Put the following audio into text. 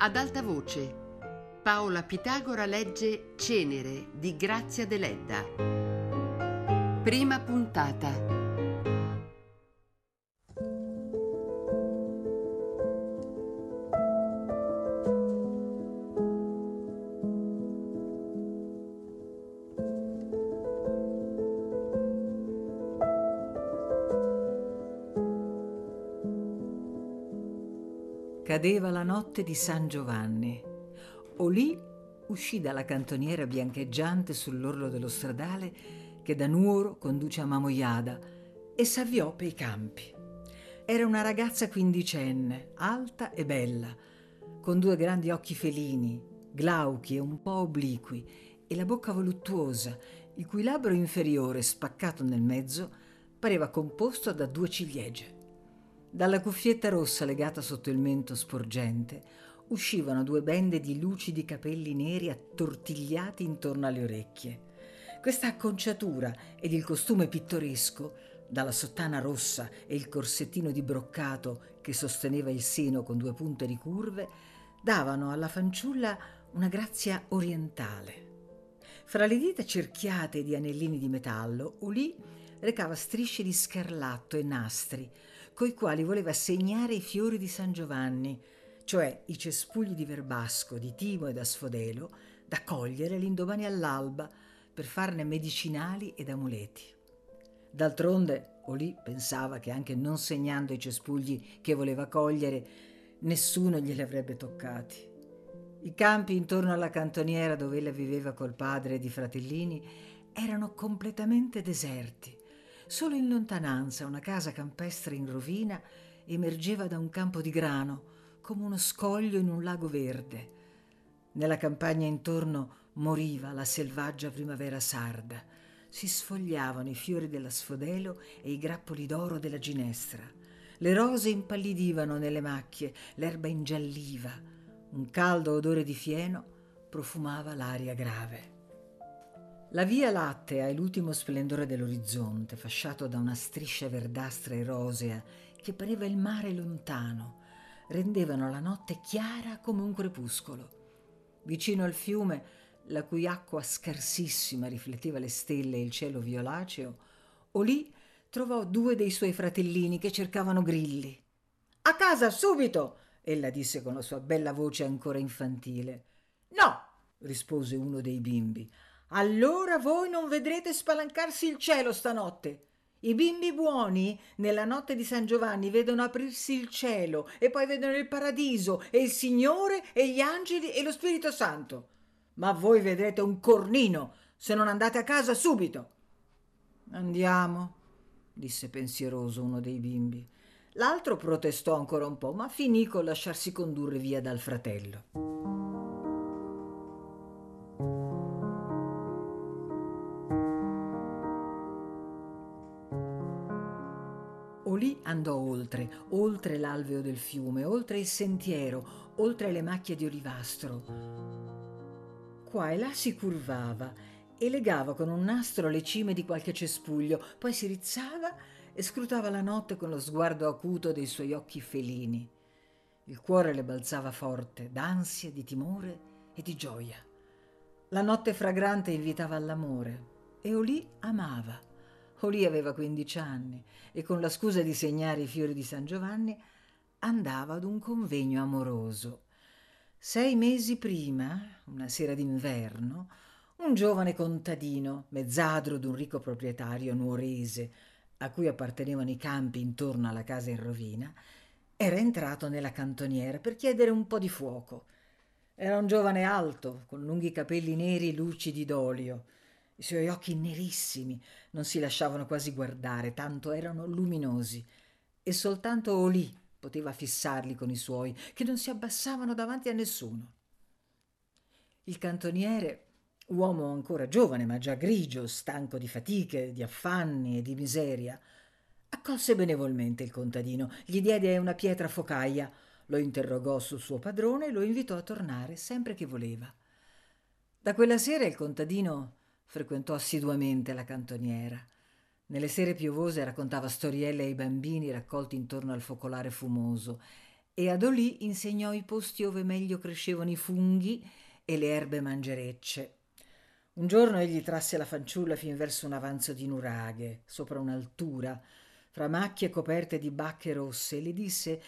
Ad alta voce, Paola Pitagora legge Cenere di Grazia Deledda. Prima puntata. Cadeva la notte di San Giovanni. Olì uscì dalla cantoniera biancheggiante sull'orlo dello stradale che da Nuoro conduce a Mamoiada e s'avviò per i campi. Era una ragazza quindicenne, alta e bella, con due grandi occhi felini, glauchi e un po' obliqui, e la bocca voluttuosa, il cui labbro inferiore, spaccato nel mezzo, pareva composto da due ciliegie. Dalla cuffietta rossa legata sotto il mento sporgente uscivano due bende di lucidi capelli neri attortigliati intorno alle orecchie. Questa acconciatura ed il costume pittoresco, dalla sottana rossa e il corsettino di broccato che sosteneva il seno con due punte di curve, davano alla fanciulla una grazia orientale. Fra le dita cerchiate di anellini di metallo, Uli recava strisce di scarlatto e nastri, coi quali voleva segnare i fiori di San Giovanni, cioè i cespugli di verbasco, di timo e d'asfodelo, da cogliere l'indomani all'alba per farne medicinali ed amuleti. D'altronde, Olì pensava che anche non segnando i cespugli che voleva cogliere, nessuno glieli avrebbe toccati. I campi intorno alla cantoniera dove ella viveva col padre ed i fratellini erano completamente deserti Solo in lontananza una casa campestre in rovina emergeva da un campo di grano, come uno scoglio in un lago verde. Nella campagna intorno moriva la selvaggia primavera sarda. Si sfogliavano i fiori dell'asfodelo e i grappoli d'oro della ginestra. Le rose impallidivano nelle macchie, l'erba ingialliva. Un caldo odore di fieno profumava l'aria grave. La via lattea e l'ultimo splendore dell'orizzonte, fasciato da una striscia verdastra e rosea che pareva il mare lontano, rendevano la notte chiara come un crepuscolo. Vicino al fiume, la cui acqua scarsissima rifletteva le stelle e il cielo violaceo, Olì trovò due dei suoi fratellini che cercavano grilli. A casa, subito! ella disse con la sua bella voce ancora infantile. No, rispose uno dei bimbi. Allora voi non vedrete spalancarsi il cielo stanotte. I bimbi buoni nella notte di San Giovanni vedono aprirsi il cielo e poi vedono il paradiso e il Signore e gli angeli e lo Spirito Santo. Ma voi vedrete un cornino se non andate a casa subito. Andiamo, disse pensieroso uno dei bimbi. L'altro protestò ancora un po', ma finì con lasciarsi condurre via dal fratello. Olì andò oltre, oltre l'alveo del fiume, oltre il sentiero, oltre le macchie di olivastro. Qua e là si curvava e legava con un nastro le cime di qualche cespuglio, poi si rizzava e scrutava la notte con lo sguardo acuto dei suoi occhi felini. Il cuore le balzava forte, d'ansia, di timore e di gioia. La notte fragrante invitava all'amore e Olì amava Olì aveva 15 anni e con la scusa di segnare i fiori di San Giovanni andava ad un convegno amoroso. Sei mesi prima, una sera d'inverno, un giovane contadino, mezzadro d'un ricco proprietario nuorese, a cui appartenevano i campi intorno alla casa in rovina, era entrato nella cantoniera per chiedere un po' di fuoco. Era un giovane alto, con lunghi capelli neri lucidi d'olio, i suoi occhi nerissimi non si lasciavano quasi guardare, tanto erano luminosi, e soltanto Olì poteva fissarli con i suoi, che non si abbassavano davanti a nessuno. Il cantoniere, uomo ancora giovane ma già grigio, stanco di fatiche, di affanni e di miseria, accolse benevolmente il contadino, gli diede una pietra focaia, lo interrogò sul suo padrone e lo invitò a tornare sempre che voleva. Da quella sera il contadino frequentò assiduamente la cantoniera. Nelle sere piovose raccontava storielle ai bambini raccolti intorno al focolare fumoso e ad Olì insegnò i posti dove meglio crescevano i funghi e le erbe mangerecce. Un giorno egli trasse la fanciulla fin verso un avanzo di nuraghe, sopra un'altura, fra macchie coperte di bacche rosse, e le disse